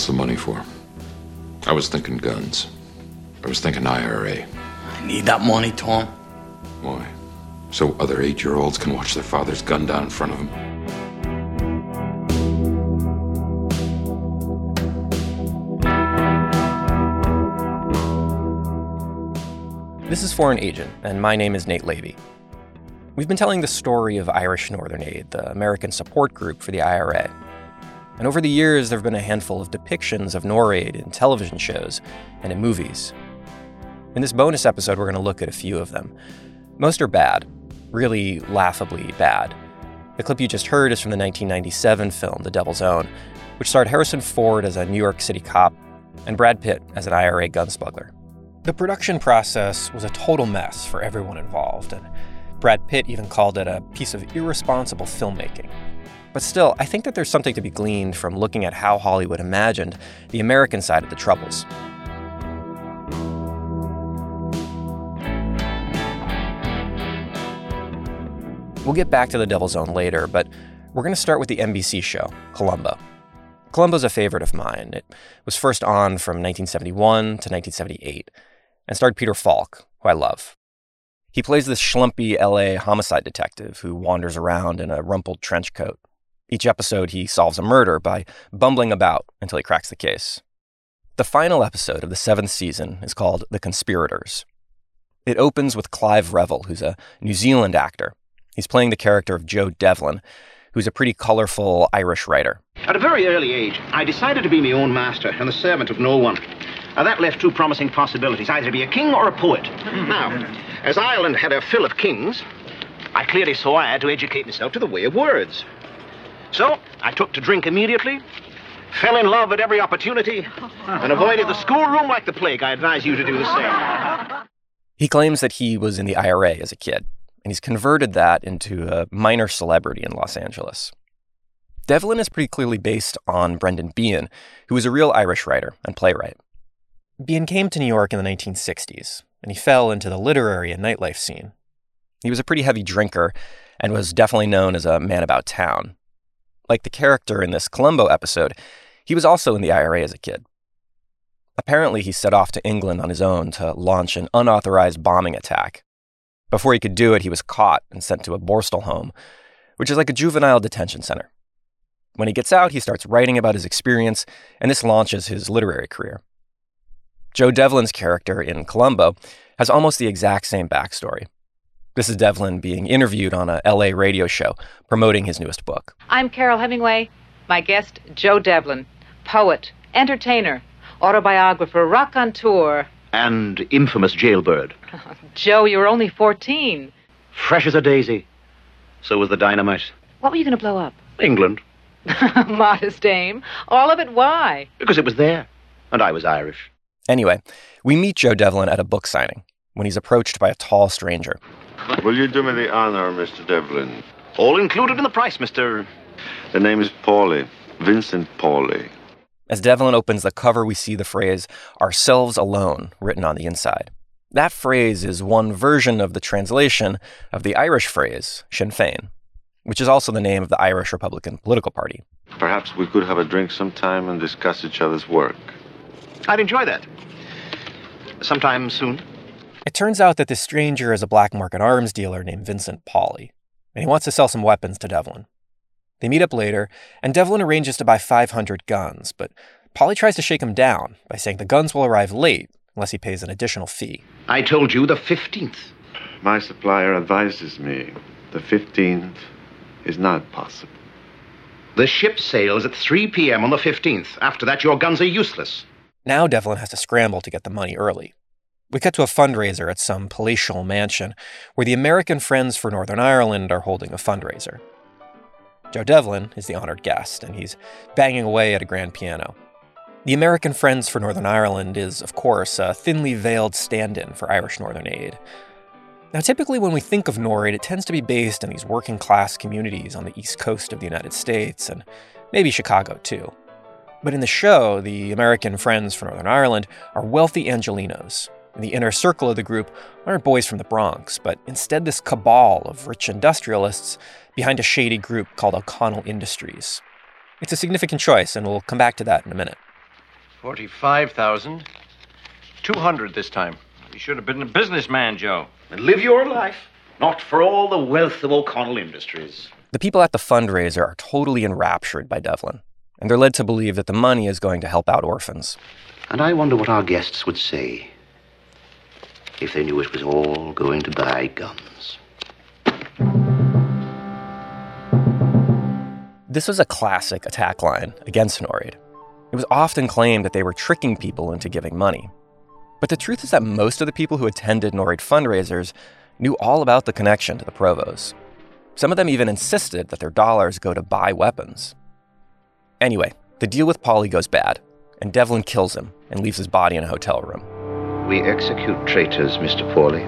What's the money for? I was thinking guns. I was thinking IRA. I need that money, Tom. Why? So other eight year olds can watch their father's gun down in front of them? This is Foreign Agent, and my name is Nate Lavey. We've been telling the story of Irish Northern Aid, the American support group for the IRA. And over the years, there have been a handful of depictions of NORAID in television shows and in movies. In this bonus episode, we're going to look at a few of them. Most are bad, really laughably bad. The clip you just heard is from the 1997 film The Devil's Own, which starred Harrison Ford as a New York City cop and Brad Pitt as an IRA gun smuggler. The production process was a total mess for everyone involved, and Brad Pitt even called it a piece of irresponsible filmmaking. But still, I think that there's something to be gleaned from looking at how Hollywood imagined the American side of the Troubles. We'll get back to the Devil's Own later, but we're going to start with the NBC show, Columbo. Columbo's a favorite of mine. It was first on from 1971 to 1978 and starred Peter Falk, who I love. He plays this schlumpy LA homicide detective who wanders around in a rumpled trench coat. Each episode, he solves a murder by bumbling about until he cracks the case. The final episode of the seventh season is called The Conspirators. It opens with Clive Revill, who's a New Zealand actor. He's playing the character of Joe Devlin, who's a pretty colorful Irish writer. At a very early age, I decided to be my own master and the servant of no one. Now, that left two promising possibilities either to be a king or a poet. Now, as Ireland had a fill of kings, I clearly saw I had to educate myself to the way of words. So, I took to drink immediately, fell in love at every opportunity, and avoided the schoolroom like the plague. I advise you to do the same. He claims that he was in the IRA as a kid, and he's converted that into a minor celebrity in Los Angeles. Devlin is pretty clearly based on Brendan Behan, who was a real Irish writer and playwright. Behan came to New York in the 1960s, and he fell into the literary and nightlife scene. He was a pretty heavy drinker and was definitely known as a man about town. Like the character in this Columbo episode, he was also in the IRA as a kid. Apparently, he set off to England on his own to launch an unauthorized bombing attack. Before he could do it, he was caught and sent to a Borstal home, which is like a juvenile detention center. When he gets out, he starts writing about his experience, and this launches his literary career. Joe Devlin's character in Columbo has almost the exact same backstory. This is Devlin being interviewed on a LA radio show promoting his newest book. I'm Carol Hemingway. My guest, Joe Devlin, poet, entertainer, autobiographer, raconteur. And infamous jailbird. Joe, you were only 14. Fresh as a daisy. So was the dynamite. What were you going to blow up? England. Modest aim. All of it, why? Because it was there. And I was Irish. Anyway, we meet Joe Devlin at a book signing when he's approached by a tall stranger. Will you do me the honor, Mr. Devlin? All included in the price, Mr. The name is Pauly, Vincent Pauly. As Devlin opens the cover, we see the phrase, ourselves alone, written on the inside. That phrase is one version of the translation of the Irish phrase, Sinn Féin, which is also the name of the Irish Republican political party. Perhaps we could have a drink sometime and discuss each other's work. I'd enjoy that. Sometime soon. It turns out that this stranger is a black market arms dealer named Vincent Pauly, and he wants to sell some weapons to Devlin. They meet up later, and Devlin arranges to buy 500 guns, but Pauly tries to shake him down by saying the guns will arrive late unless he pays an additional fee. I told you the 15th. My supplier advises me the 15th is not possible. The ship sails at 3 p.m. on the 15th. After that, your guns are useless. Now Devlin has to scramble to get the money early. We cut to a fundraiser at some palatial mansion where the American Friends for Northern Ireland are holding a fundraiser. Joe Devlin is the honored guest, and he's banging away at a grand piano. The American Friends for Northern Ireland is, of course, a thinly veiled stand in for Irish Northern Aid. Now, typically, when we think of NORAID, it tends to be based in these working class communities on the east coast of the United States, and maybe Chicago, too. But in the show, the American Friends for Northern Ireland are wealthy Angelinos. And the inner circle of the group aren't boys from the Bronx, but instead this cabal of rich industrialists behind a shady group called O'Connell Industries. It's a significant choice, and we'll come back to that in a minute. 45,000. 200 this time. You should have been a businessman, Joe. And live your life, not for all the wealth of O'Connell Industries. The people at the fundraiser are totally enraptured by Devlin, and they're led to believe that the money is going to help out orphans. And I wonder what our guests would say if they knew it was all going to buy guns. This was a classic attack line against NORAID. It was often claimed that they were tricking people into giving money. But the truth is that most of the people who attended NORAID fundraisers knew all about the connection to the Provos. Some of them even insisted that their dollars go to buy weapons. Anyway, the deal with Paulie goes bad, and Devlin kills him and leaves his body in a hotel room. We execute traitors, Mr. Paulie.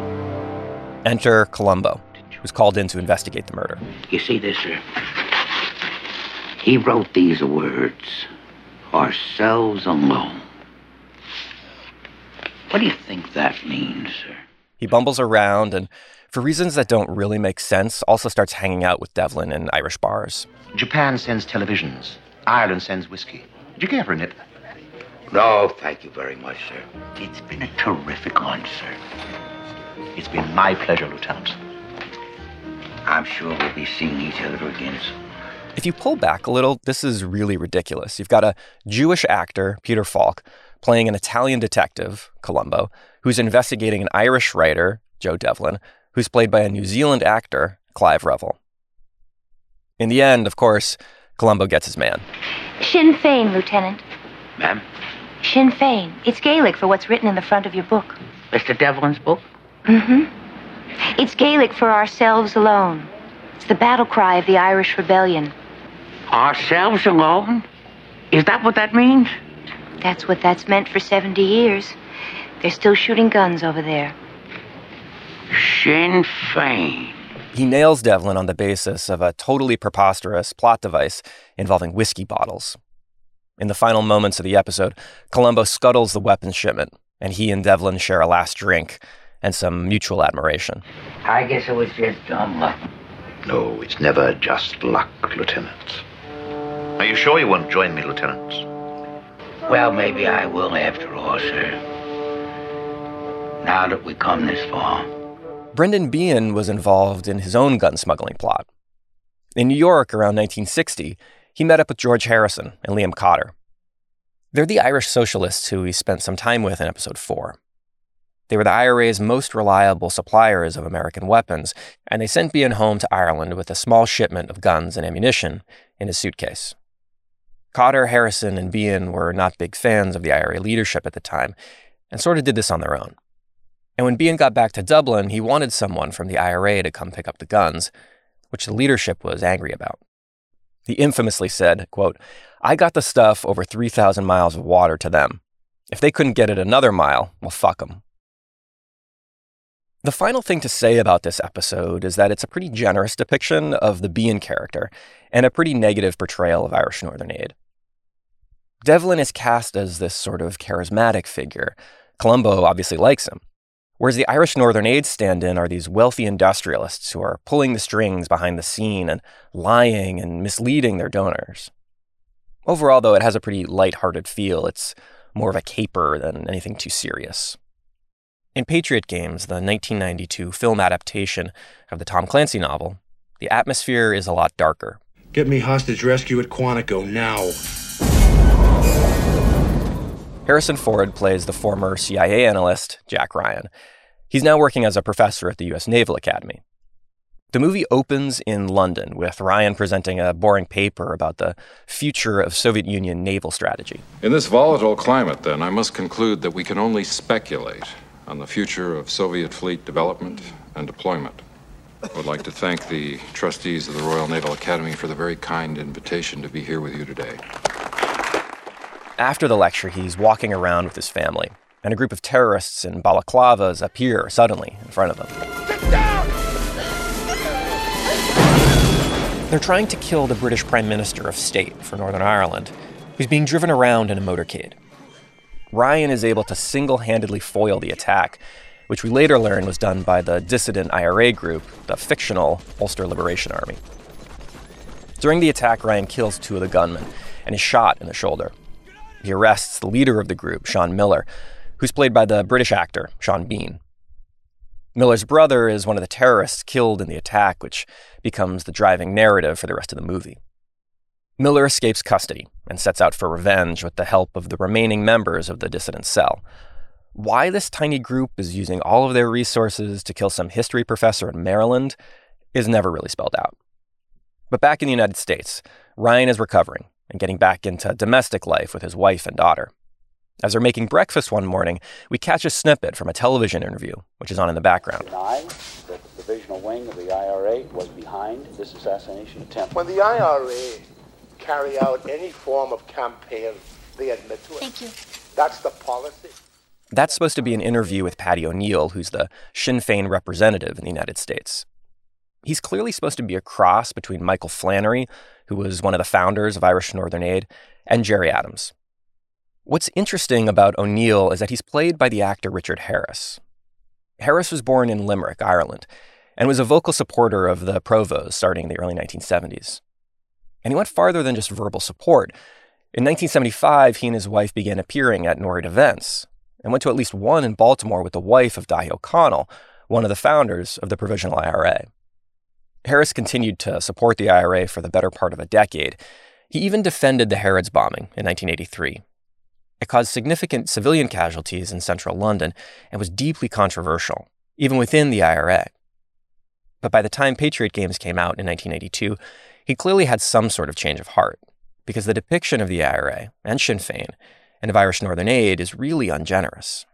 Enter Columbo, who's called in to investigate the murder. You see this, sir? He wrote these words ourselves alone. What do you think that means, sir? He bumbles around and, for reasons that don't really make sense, also starts hanging out with Devlin in Irish bars. Japan sends televisions. Ireland sends whiskey. Did you care for a nip? No, thank you very much, sir. It's been a terrific lunch, sir. It's been my pleasure, Lieutenant. I'm sure we'll be seeing each other again soon. If you pull back a little, this is really ridiculous. You've got a Jewish actor, Peter Falk, playing an Italian detective, Columbo, who's investigating an Irish writer, Joe Devlin, who's played by a New Zealand actor, Clive Revill. In the end, of course, Columbo gets his man. Sinn Fein, Lieutenant. Ma'am? Sinn Fein. It's Gaelic for what's written in the front of your book. Mr. Devlin's book? Mm-hmm. It's Gaelic for ourselves alone. It's the battle cry of the Irish rebellion. Ourselves alone? Is that what that means? That's what that's meant for 70 years. They're still shooting guns over there. Sinn Fein. He nails Devlin on the basis of a totally preposterous plot device involving whiskey bottles. In the final moments of the episode, Columbo scuttles the weapons shipment, and he and Devlin share a last drink and some mutual admiration. I guess it was just dumb luck. No, it's never just luck, Lieutenant. Are you sure you won't join me, Lieutenant? Well, maybe I will after all, sir. Now that we've come this far. Brendan Behan was involved in his own gun smuggling plot. In New York around 1960, he met up with George Harrison and Liam Cotter. They're the Irish socialists who he spent some time with in episode 4. They were the IRA's most reliable suppliers of American weapons, and they sent Behan home to Ireland with a small shipment of guns and ammunition in his suitcase. Cotter, Harrison, and Behan were not big fans of the IRA leadership at the time, and sort of did this on their own. And when Behan got back to Dublin, he wanted someone from the IRA to come pick up the guns, which the leadership was angry about. He infamously said, quote, I got the stuff over 3,000 miles of water to them. If they couldn't get it another mile, well, fuck them. The final thing to say about this episode is that it's a pretty generous depiction of the Behan character and a pretty negative portrayal of Irish Northern Aid. Devlin is cast as this sort of charismatic figure. Columbo obviously likes him. Whereas the Irish Northern Aid stand in are these wealthy industrialists who are pulling the strings behind the scene and lying and misleading their donors. Overall, though, it has a pretty light-hearted feel. It's more of a caper than anything too serious. In Patriot Games, the 1992 film adaptation of the Tom Clancy novel, the atmosphere is a lot darker. Get me hostage rescue at Quantico now. Harrison Ford plays the former CIA analyst, Jack Ryan. He's now working as a professor at the U.S. Naval Academy. The movie opens in London with Ryan presenting a boring paper about the future of Soviet Union naval strategy. In this volatile climate, then, I must conclude that we can only speculate on the future of Soviet fleet development and deployment. I would like to thank the trustees of the Royal Naval Academy for the very kind invitation to be here with you today. After the lecture, he's walking around with his family, and a group of terrorists in balaclavas appear suddenly in front of them. They're trying to kill the British Prime Minister of State for Northern Ireland, who's being driven around in a motorcade. Ryan is able to single handedly foil the attack, which we later learn was done by the dissident IRA group, the fictional Ulster Liberation Army. During the attack, Ryan kills two of the gunmen and is shot in the shoulder. He arrests the leader of the group, Sean Miller, who's played by the British actor Sean Bean. Miller's brother is one of the terrorists killed in the attack, which becomes the driving narrative for the rest of the movie. Miller escapes custody and sets out for revenge with the help of the remaining members of the dissident cell. Why this tiny group is using all of their resources to kill some history professor in Maryland is never really spelled out. But back in the United States, Ryan is recovering and getting back into domestic life with his wife and daughter. As they're making breakfast one morning, we catch a snippet from a television interview, which is on in the background. Deny that the divisional wing of the IRA was behind this assassination attempt. When the IRA carry out any form of campaign, they admit to it. Thank you. That's the policy. That's supposed to be an interview with Paddy O'Neill, who's the Sinn Féin representative in the United States. He's clearly supposed to be a cross between Michael Flannery, who was one of the founders of Irish Northern Aid, and Gerry Adams. What's interesting about O'Neill is that he's played by the actor Richard Harris. Harris was born in Limerick, Ireland, and was a vocal supporter of the Provos starting in the early 1970s. And he went farther than just verbal support. In 1975, he and his wife began appearing at NORAID events and went to at least one in Baltimore with the wife of Daithí O'Connell, one of the founders of the Provisional IRA. Harris continued to support the IRA for the better part of a decade. He even defended the Harrods bombing in 1983. It caused significant civilian casualties in central London and was deeply controversial, even within the IRA. But by the time Patriot Games came out in 1982, he clearly had some sort of change of heart, because the depiction of the IRA and Sinn Féin and of Irish Northern Aid is really ungenerous.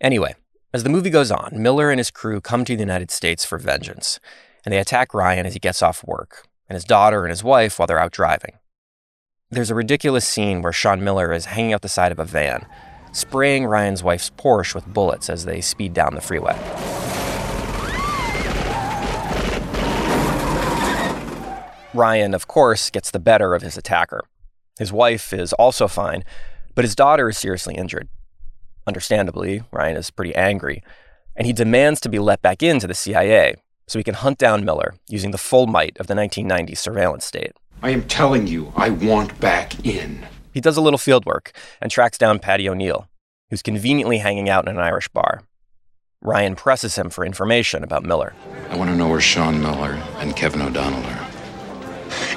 Anyway, as the movie goes on, Miller and his crew come to the United States for vengeance, and they attack Ryan as he gets off work, and his daughter and his wife while they're out driving. There's a ridiculous scene where Sean Miller is hanging out the side of a van, spraying Ryan's wife's Porsche with bullets as they speed down the freeway. Ryan, of course, gets the better of his attacker. His wife is also fine, but his daughter is seriously injured. Understandably, Ryan is pretty angry, and he demands to be let back into the CIA so he can hunt down Miller using the full might of the 1990s surveillance state. I am telling you, I want back in. He does a little field work and tracks down Paddy O'Neill, who's conveniently hanging out in an Irish bar. Ryan presses him for information about Miller. I want to know where Sean Miller and Kevin O'Donnell are.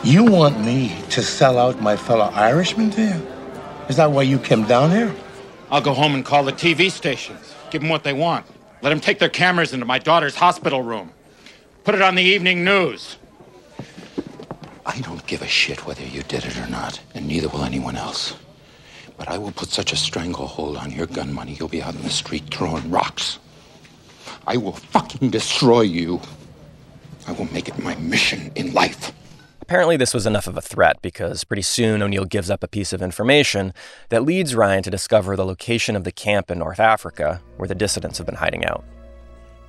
You want me to sell out my fellow Irishmen to you? Is that why you came down here? I'll go home and call the TV stations. Give them what they want. Let them take their cameras into my daughter's hospital room. Put it on the evening news. I don't give a shit whether you did it or not, and neither will anyone else. But I will put such a stranglehold on your gun money, you'll be out in the street throwing rocks. I will fucking destroy you. I will make it my mission in life. Apparently, this was enough of a threat because pretty soon O'Neill gives up a piece of information that leads Ryan to discover the location of the camp in North Africa where the dissidents have been hiding out.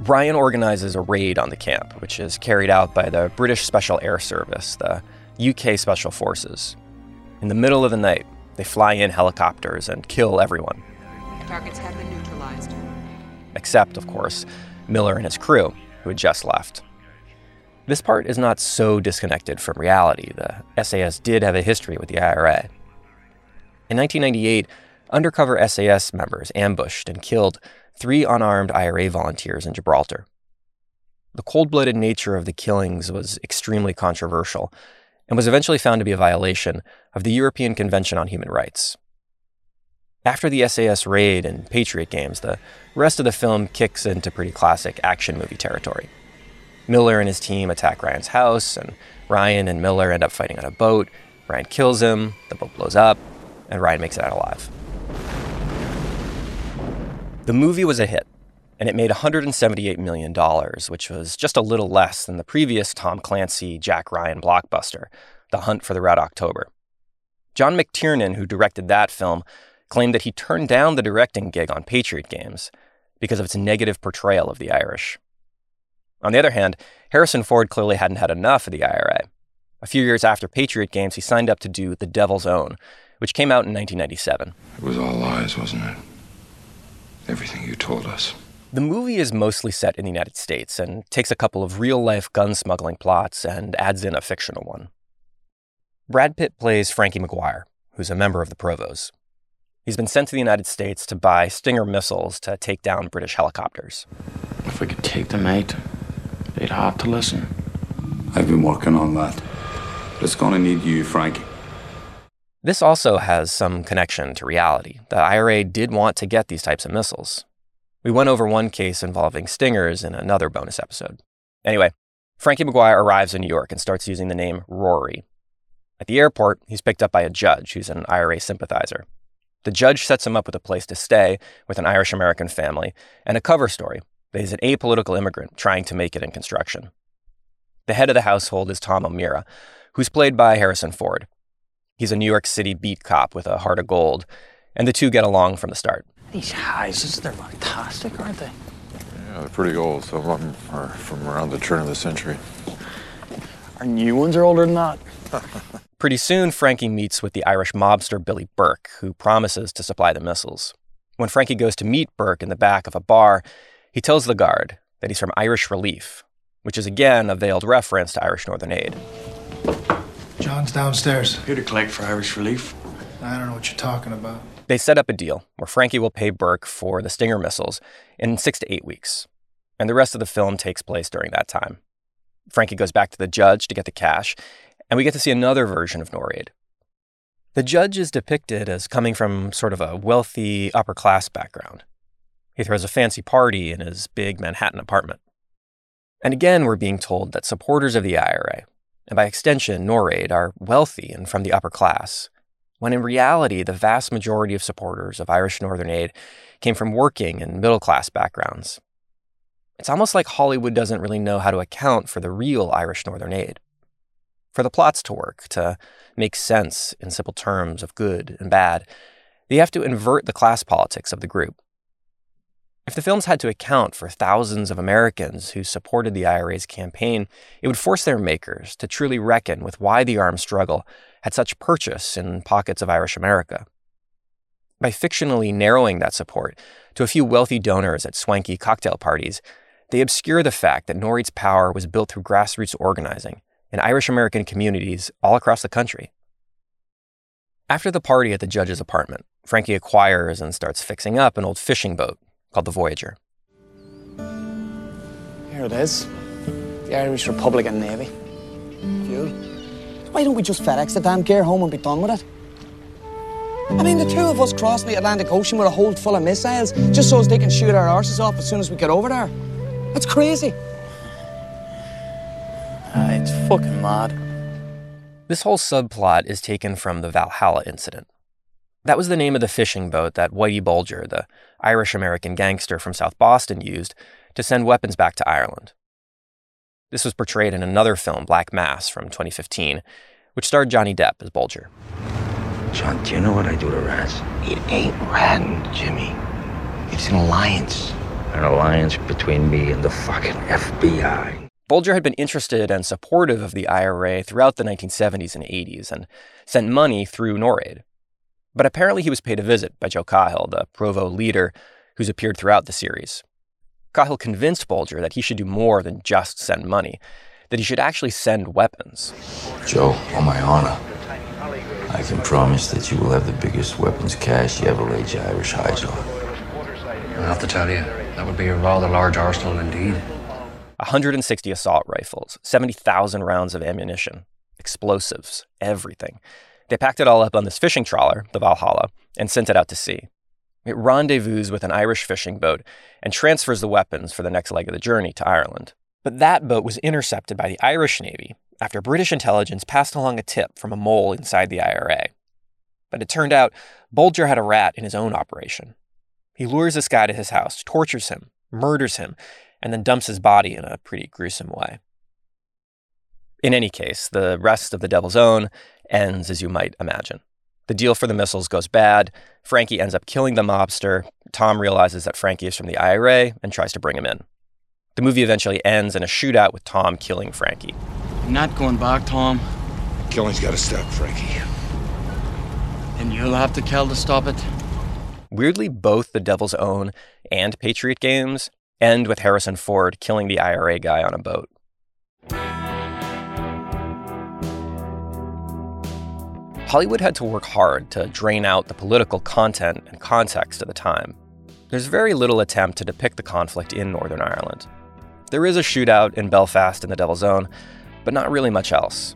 Ryan organizes a raid on the camp, which is carried out by the British Special Air Service, the UK Special Forces. In the middle of the night, they fly in helicopters and kill everyone. Targets have been neutralized. Except, of course, Miller and his crew, who had just left. This part is not so disconnected from reality. The SAS did have a history with the IRA. In 1998, undercover SAS members ambushed and killed three unarmed IRA volunteers in Gibraltar. The cold blooded nature of the killings was extremely controversial and was eventually found to be a violation of the European Convention on Human Rights. After the SAS raid and Patriot Games, the rest of the film kicks into pretty classic action movie territory. Miller and his team attack Ryan's house, and Ryan and Miller end up fighting on a boat. Ryan kills him, the boat blows up, and Ryan makes it out alive. The movie was a hit, and it made $178 million, which was just a little less than the previous Tom Clancy Jack Ryan blockbuster, The Hunt for the Red October. John McTiernan, who directed that film, claimed that he turned down the directing gig on Patriot Games because of its negative portrayal of the Irish. On the other hand, Harrison Ford clearly hadn't had enough of the IRA. A few years after Patriot Games, he signed up to do The Devil's Own, which came out in 1997. It was all lies, wasn't it? Everything you told us. The movie is mostly set in the United States and takes a couple of real life gun smuggling plots and adds in a fictional one. Brad Pitt plays Frankie McGuire, who's a member of the Provos. He's been sent to the United States to buy Stinger missiles to take down British helicopters. If we could take them out, they'd have to listen. I've been working on that. But it's gonna need you, Frank. This also has some connection to reality. The IRA did want to get these types of missiles. We went over one case involving Stingers in another bonus episode. Anyway, Frankie McGuire arrives in New York and starts using the name Rory. At the airport, he's picked up by a judge who's an IRA sympathizer. The judge sets him up with a place to stay with an Irish American family and a cover story that he's an apolitical immigrant trying to make it in construction. The head of the household is Tom O'Meara, who's played by Harrison Ford. He's a New York City beat cop with a heart of gold, and the two get along from the start. These houses, they're fantastic, aren't they? Yeah, they're pretty old. Some of them are from around the turn of the century. Our new ones are older than that. Pretty soon, Frankie meets with the Irish mobster Billy Burke, who promises to supply the missiles. When Frankie goes to meet Burke in the back of a bar, he tells the guard that he's from Irish Relief, which is again a veiled reference to Irish Northern Aid. John's downstairs. Here to collect for Irish Relief. I don't know what you're talking about. They set up a deal where Frankie will pay Burke for the Stinger missiles in six to eight weeks, and the rest of the film takes place during that time. Frankie goes back to the judge to get the cash, and we get to see another version of NORAID. The judge is depicted as coming from sort of a wealthy upper class background. He throws a fancy party in his big Manhattan apartment. And again, we're being told that supporters of the IRA, and by extension, NORAID, are wealthy and from the upper class, when in reality, the vast majority of supporters of Irish Northern Aid came from working and middle class backgrounds. It's almost like Hollywood doesn't really know how to account for the real Irish Northern Aid. For the plots to work, to make sense in simple terms of good and bad, they have to invert the class politics of the group. If the films had to account for thousands of Americans who supported the IRA's campaign, it would force their makers to truly reckon with why the armed struggle had such purchase in pockets of Irish America. By fictionally narrowing that support to a few wealthy donors at swanky cocktail parties, they obscure the fact that NORAID's power was built through grassroots organizing in Irish American communities all across the country. After the party at the judge's apartment, Frankie acquires and starts fixing up an old fishing boat called the Voyager. Here it is. The Irish Republican Navy. Fuel. Why don't we just FedEx the damn gear home and be done with it? I mean, the two of us crossing the Atlantic Ocean with a hold full of missiles just so as they can shoot our arses off as soon as we get over there. That's crazy. Ah, it's fucking mad. This whole subplot is taken from the Valhalla incident. That was the name of the fishing boat that Whitey Bulger, the Irish American gangster from South Boston, used to send weapons back to Ireland. This was portrayed in another film, Black Mass, from 2015, which starred Johnny Depp as Bulger. John, do you know what I do to rats? It ain't ratting, Jimmy. It's an alliance. An alliance between me and the fucking FBI. Bulger had been interested and supportive of the IRA throughout the 1970s and 80s and sent money through NORAID. But apparently he was paid a visit by Joe Cahill, the Provo leader who's appeared throughout the series. Cahill convinced Bulger that he should do more than just send money, that he should actually send weapons. Joe, on my honor, I can promise that you will have the biggest weapons cache you ever laid your Irish eyes on. I have to tell you, that would be a rather large arsenal indeed. 160 assault rifles, 70,000 rounds of ammunition, explosives, everything. They packed it all up on this fishing trawler, the Valhalla, and sent it out to sea. It rendezvous with an Irish fishing boat and transfers the weapons for the next leg of the journey to Ireland. But that boat was intercepted by the Irish Navy after British intelligence passed along a tip from a mole inside the IRA. But it turned out Bulger had a rat in his own operation. He lures this guy to his house, tortures him, murders him, and then dumps his body in a pretty gruesome way. In any case, the rest of the Devil's Own ends as you might imagine. The deal for the missiles goes bad. Frankie ends up killing the mobster. Tom realizes that Frankie is from the IRA and tries to bring him in. The movie eventually ends in a shootout with Tom killing Frankie. I'm not going back, Tom. Killing's gotta stop, Frankie. And you'll have to kill to stop it. Weirdly, both The Devil's Own and Patriot Games end with Harrison Ford killing the IRA guy on a boat. Hollywood had to work hard to drain out the political content and context of the time. There's very little attempt to depict the conflict in Northern Ireland. There is a shootout in Belfast in the Devil's Own, but not really much else.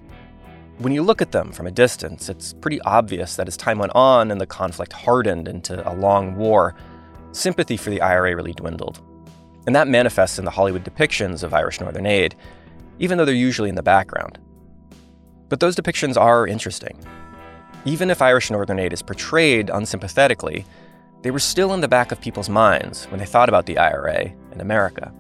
When you look at them from a distance, it's pretty obvious that as time went on and the conflict hardened into a long war, sympathy for the IRA really dwindled. And that manifests in the Hollywood depictions of Irish Northern Aid, even though they're usually in the background. But those depictions are interesting. Even if Irish Northern Aid is portrayed unsympathetically, they were still in the back of people's minds when they thought about the IRA and America.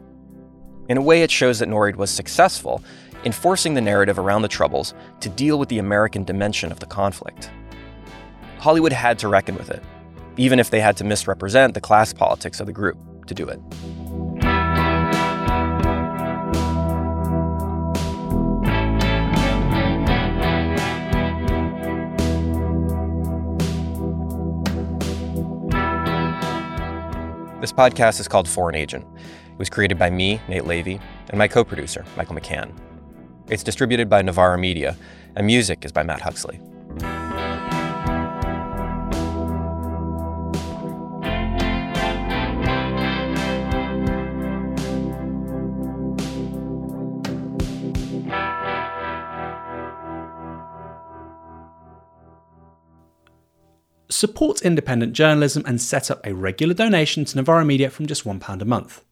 In a way, it shows that NORAID was successful in forcing the narrative around the Troubles to deal with the American dimension of the conflict. Hollywood had to reckon with it, even if they had to misrepresent the class politics of the group to do it. This podcast is called Foreign Agent. It was created by me, Nate Lavey, and my co producer, Michael McCann. It's distributed by Novara Media, and music is by Matt Huxley. Support independent journalism and set up a regular donation to Novara Media from just £1 a month.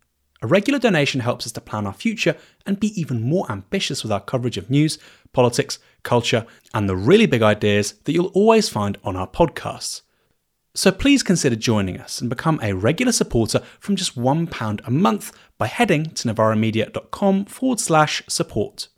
A regular donation helps us to plan our future and be even more ambitious with our coverage of news, politics, culture, and the really big ideas that you'll always find on our podcasts. So please consider joining us and become a regular supporter from just £1 a month by heading to novaramedia.com forward slash support.